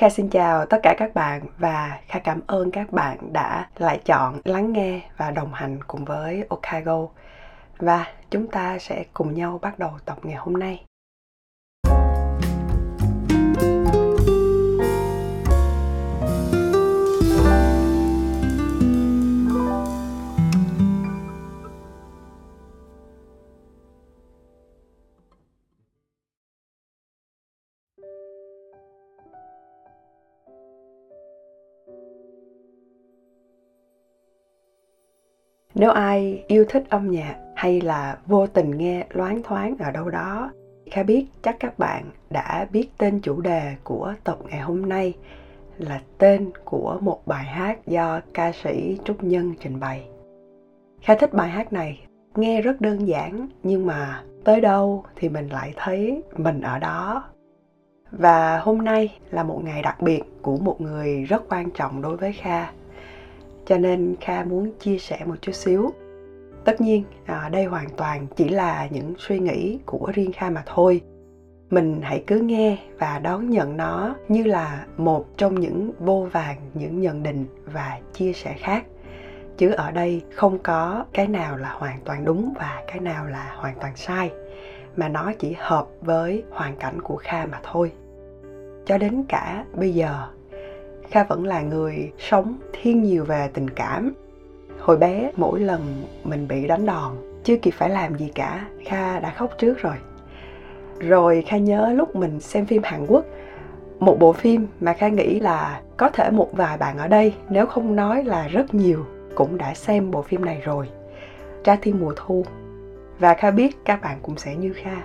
Kha xin chào tất cả các bạn và Kha cảm ơn các bạn đã lại chọn lắng nghe và đồng hành cùng với Okago. Và chúng ta sẽ cùng nhau bắt đầu tập ngày hôm nay. Nếu ai yêu thích âm nhạc hay là vô tình nghe loáng thoáng ở đâu đó, kha biết chắc các bạn đã biết tên chủ đề của tập ngày hôm nay là tên của một bài hát do ca sĩ trúc nhân trình bày. Kha thích bài hát này. Nghe rất đơn giản, nhưng mà tới đâu thì mình lại thấy mình ở đó. Và hôm nay là một ngày đặc biệt của một người rất quan trọng đối với kha cho nên kha muốn chia sẻ một chút xíu. Tất nhiên à, đây hoàn toàn chỉ là những suy nghĩ của riêng kha mà thôi. Mình hãy cứ nghe và đón nhận nó như là một trong những vô vàng những nhận định và chia sẻ khác. Chứ ở đây không có cái nào là hoàn toàn đúng và cái nào là hoàn toàn sai mà nó chỉ hợp với hoàn cảnh của kha mà thôi. Cho đến cả bây giờ kha vẫn là người sống thiên nhiều về tình cảm. Hồi bé, mỗi lần mình bị đánh đòn, chưa kịp phải làm gì cả, kha đã khóc trước rồi. Rồi kha nhớ lúc mình xem phim hàn quốc, một bộ phim mà kha nghĩ là có thể một vài bạn ở đây, nếu không nói là rất nhiều, cũng đã xem bộ phim này rồi. Tra thiên mùa thu. Và kha biết các bạn cũng sẽ như kha,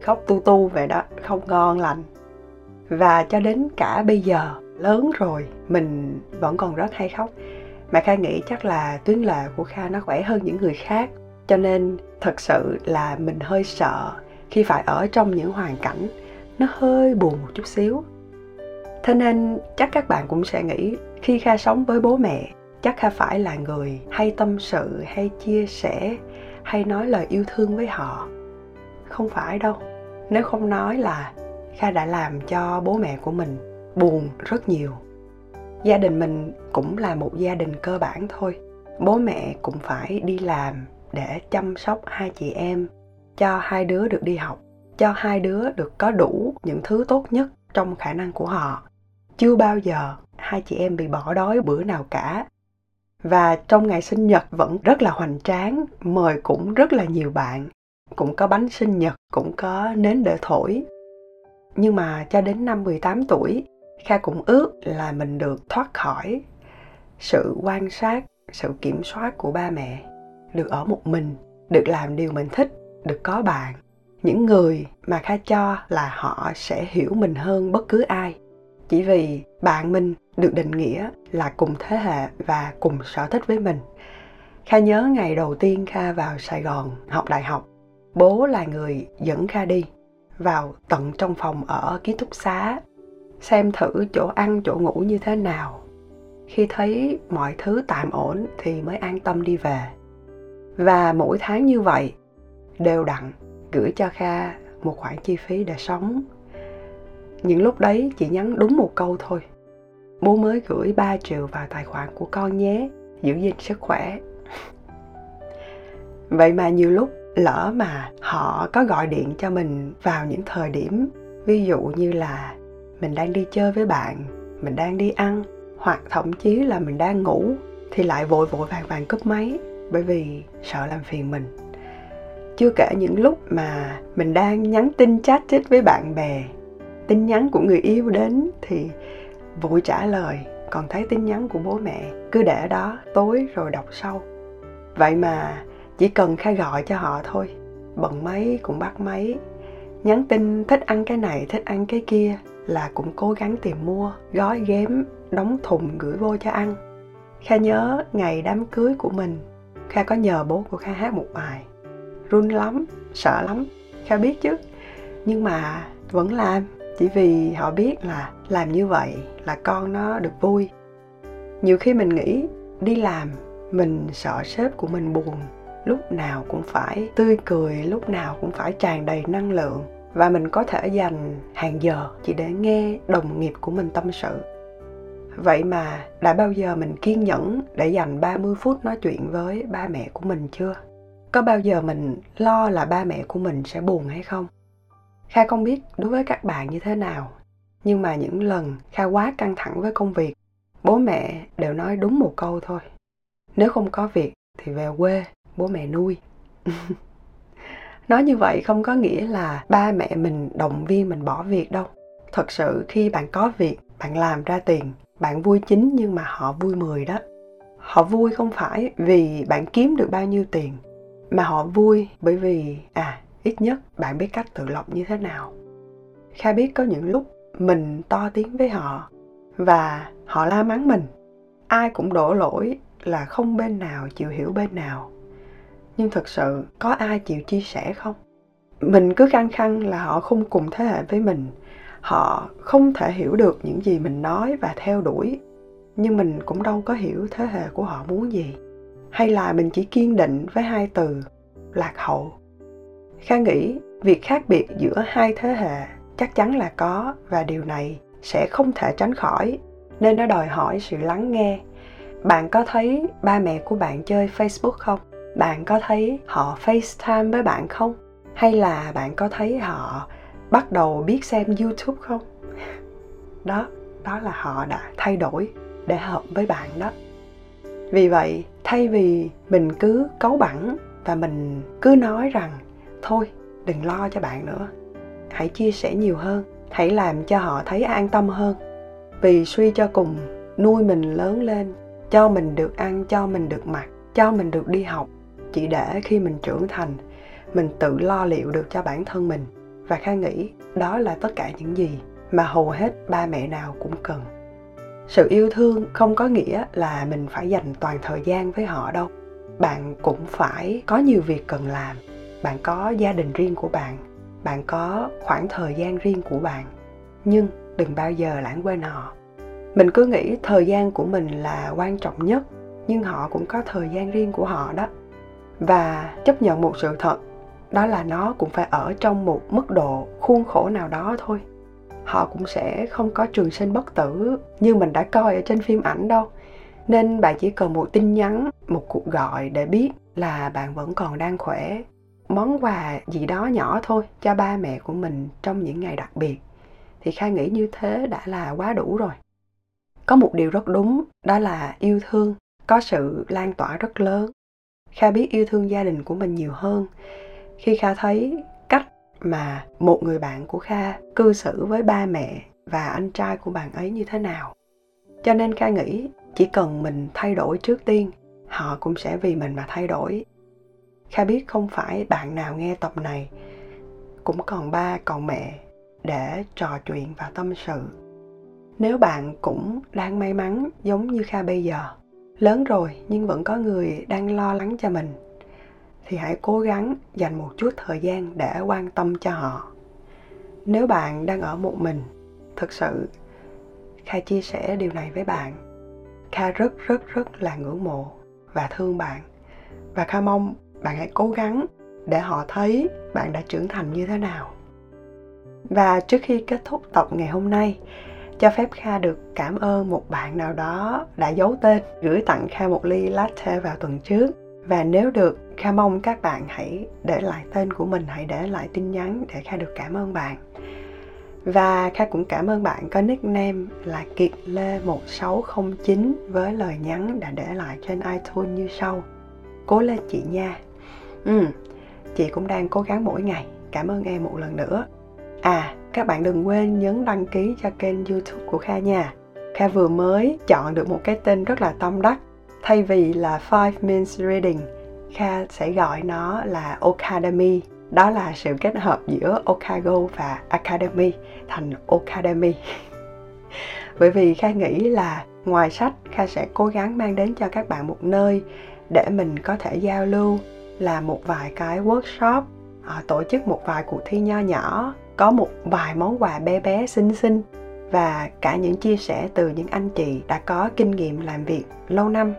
khóc tu tu về đó, không ngon lành. Và cho đến cả bây giờ lớn rồi, mình vẫn còn rất hay khóc. Mà kha nghĩ chắc là tuyến lệ của kha nó khỏe hơn những người khác, cho nên thật sự là mình hơi sợ khi phải ở trong những hoàn cảnh nó hơi buồn một chút xíu. Thế nên chắc các bạn cũng sẽ nghĩ khi kha sống với bố mẹ, chắc kha phải là người hay tâm sự, hay chia sẻ, hay nói lời yêu thương với họ. Không phải đâu, nếu không nói là kha đã làm cho bố mẹ của mình buồn rất nhiều. Gia đình mình cũng là một gia đình cơ bản thôi. Bố mẹ cũng phải đi làm để chăm sóc hai chị em, cho hai đứa được đi học, cho hai đứa được có đủ những thứ tốt nhất trong khả năng của họ. Chưa bao giờ hai chị em bị bỏ đói bữa nào cả. Và trong ngày sinh nhật vẫn rất là hoành tráng, mời cũng rất là nhiều bạn, cũng có bánh sinh nhật, cũng có nến để thổi. Nhưng mà cho đến năm 18 tuổi kha cũng ước là mình được thoát khỏi sự quan sát, sự kiểm soát của ba mẹ, được ở một mình, được làm điều mình thích, được có bạn. Những người mà kha cho là họ sẽ hiểu mình hơn bất cứ ai. Chỉ vì bạn mình được định nghĩa là cùng thế hệ và cùng sở thích với mình. Kha nhớ ngày đầu tiên kha vào sài gòn học đại học, bố là người dẫn kha đi vào tận trong phòng ở ký túc xá xem thử chỗ ăn, chỗ ngủ như thế nào. Khi thấy mọi thứ tạm ổn thì mới an tâm đi về. Và mỗi tháng như vậy, đều đặn gửi cho kha một khoản chi phí để sống. Những lúc đấy chỉ nhắn đúng một câu thôi. Bố mới gửi 3 triệu vào tài khoản của con nhé, giữ gìn sức khỏe. Vậy mà nhiều lúc lỡ mà họ có gọi điện cho mình vào những thời điểm, ví dụ như là mình đang đi chơi với bạn, mình đang đi ăn, hoặc thậm chí là mình đang ngủ, thì lại vội vội vàng vàng cúp máy, bởi vì sợ làm phiền mình. Chưa kể những lúc mà mình đang nhắn tin chat chít với bạn bè, tin nhắn của người yêu đến thì vội trả lời, còn thấy tin nhắn của bố mẹ, cứ để đó, tối rồi đọc sau. Vậy mà chỉ cần khai gọi cho họ thôi, bận máy cũng bắt máy, nhắn tin thích ăn cái này, thích ăn cái kia là cũng cố gắng tìm mua, gói ghém, đóng thùng gửi vô cho ăn kha nhớ ngày đám cưới của mình. Kha có nhờ bố của kha hát một bài. Run lắm, sợ lắm, kha biết chứ. Nhưng mà vẫn làm, chỉ vì họ biết là làm như vậy là con nó được vui. Nhiều khi mình nghĩ, đi làm, mình sợ sếp của mình buồn, lúc nào cũng phải tươi cười, lúc nào cũng phải tràn đầy năng lượng và mình có thể dành hàng giờ chỉ để nghe đồng nghiệp của mình tâm sự. Vậy mà đã bao giờ mình kiên nhẫn để dành 30 phút nói chuyện với ba mẹ của mình chưa? Có bao giờ mình lo là ba mẹ của mình sẽ buồn hay không? Kha không biết đối với các bạn như thế nào, nhưng mà những lần kha quá căng thẳng với công việc, bố mẹ đều nói đúng một câu thôi. Nếu không có việc thì về quê, bố mẹ nuôi. nói như vậy không có nghĩa là ba mẹ mình động viên mình bỏ việc đâu. Thật sự khi bạn có việc, bạn làm ra tiền, bạn vui chính nhưng mà họ vui mười đó. Họ vui không phải vì bạn kiếm được bao nhiêu tiền, mà họ vui bởi vì à ít nhất bạn biết cách tự lọc như thế nào. Kha biết có những lúc mình to tiếng với họ và họ la mắng mình. Ai cũng đổ lỗi là không bên nào chịu hiểu bên nào nhưng thực sự có ai chịu chia sẻ không? Mình cứ khăng khăng là họ không cùng thế hệ với mình. Họ không thể hiểu được những gì mình nói và theo đuổi. Nhưng mình cũng đâu có hiểu thế hệ của họ muốn gì. Hay là mình chỉ kiên định với hai từ, lạc hậu kha nghĩ việc khác biệt giữa hai thế hệ chắc chắn là có và điều này sẽ không thể tránh khỏi. Nên nó đòi hỏi sự lắng nghe. Bạn có thấy ba mẹ của bạn chơi facebook không? Bạn có thấy họ facetime với bạn không? Hay là bạn có thấy họ bắt đầu biết xem youtube không? Đó đó là họ đã thay đổi để hợp với bạn đó. Vì vậy, thay vì mình cứ cấu bẳn và mình cứ nói rằng, thôi, đừng lo cho bạn nữa, hãy chia sẻ nhiều hơn, hãy làm cho họ thấy an tâm hơn. Vì suy cho cùng, nuôi mình lớn lên, cho mình được ăn, cho mình được mặc, cho mình được đi học chỉ để khi mình trưởng thành, mình tự lo liệu được cho bản thân mình và kha nghĩ đó là tất cả những gì mà hầu hết ba mẹ nào cũng cần. Sự yêu thương không có nghĩa là mình phải dành toàn thời gian với họ đâu. Bạn cũng phải có nhiều việc cần làm. Bạn có gia đình riêng của bạn bạn có khoảng thời gian riêng của bạn. Nhưng đừng bao giờ lãng quên họ. Mình cứ nghĩ thời gian của mình là quan trọng nhất, nhưng họ cũng có thời gian riêng của họ đó và chấp nhận một sự thật, đó là nó cũng phải ở trong một mức độ khuôn khổ nào đó thôi. Họ cũng sẽ không có trường sinh bất tử như mình đã coi ở trên phim ảnh đâu. Nên bạn chỉ cần một tin nhắn, một cuộc gọi để biết là bạn vẫn còn đang khỏe. Món quà gì đó nhỏ thôi cho ba mẹ của mình trong những ngày đặc biệt. Thì khai nghĩ như thế đã là quá đủ rồi. Có một điều rất đúng, đó là yêu thương. Có sự lan tỏa rất lớn kha biết yêu thương gia đình của mình nhiều hơn. Khi kha thấy cách mà một người bạn của kha cư xử với ba mẹ và anh trai của bạn ấy như thế nào. Cho nên kha nghĩ chỉ cần mình thay đổi trước tiên, họ cũng sẽ vì mình mà thay đổi. Kha biết không phải bạn nào nghe tập này, cũng còn ba còn mẹ để trò chuyện và tâm sự. Nếu bạn cũng đang may mắn giống như kha bây giờ lớn rồi, nhưng vẫn có người đang lo lắng cho mình. Thì hãy cố gắng dành một chút thời gian để quan tâm cho họ. Nếu bạn đang ở một mình, thực sự, kha chia sẻ điều này với bạn. Kha rất rất rất là ngưỡng mộ và thương bạn. Và kha mong bạn hãy cố gắng để họ thấy bạn đã trưởng thành như thế nào. Và trước khi kết thúc tập ngày hôm nay cho phép kha được cảm ơn một bạn nào đó đã giấu tên gửi tặng kha một ly latte vào tuần trước và nếu được kha mong các bạn hãy để lại tên của mình hãy để lại tin nhắn để kha được cảm ơn bạn và Kha cũng cảm ơn bạn có nickname là Kiệt Lê 1609 với lời nhắn đã để lại trên iTunes như sau. Cố lên chị nha. Ừ, chị cũng đang cố gắng mỗi ngày. Cảm ơn em một lần nữa. À, các bạn đừng quên nhấn đăng ký cho kênh youtube của Kha nha. Kha vừa mới chọn được một cái tên rất là tâm đắc. Thay vì là 5 Minutes Reading, Kha sẽ gọi nó là Academy. Đó là sự kết hợp giữa Okago và Academy thành Academy. Bởi vì Kha nghĩ là ngoài sách, Kha sẽ cố gắng mang đến cho các bạn một nơi để mình có thể giao lưu, làm một vài cái workshop, à, tổ chức một vài cuộc thi nho nhỏ có một vài món quà bé bé, xinh xinh và cả những chia sẻ từ những anh chị đã có kinh nghiệm làm việc lâu năm.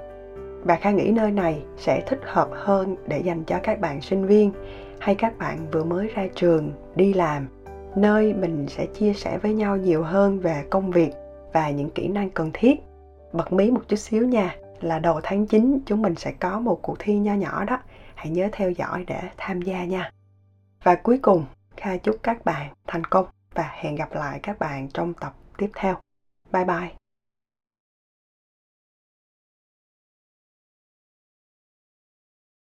Và kha nghĩ nơi này sẽ thích hợp hơn để dành cho các bạn sinh viên hay các bạn vừa mới ra trường đi làm, nơi mình sẽ chia sẻ với nhau nhiều hơn về công việc và những kỹ năng cần thiết. Bật mí một chút xíu nha, là đầu tháng 9 chúng mình sẽ có một cuộc thi nho nhỏ đó. Hãy nhớ theo dõi để tham gia nha. Và cuối cùng Kha chúc các bạn thành công và hẹn gặp lại các bạn trong tập tiếp theo. Bye bye!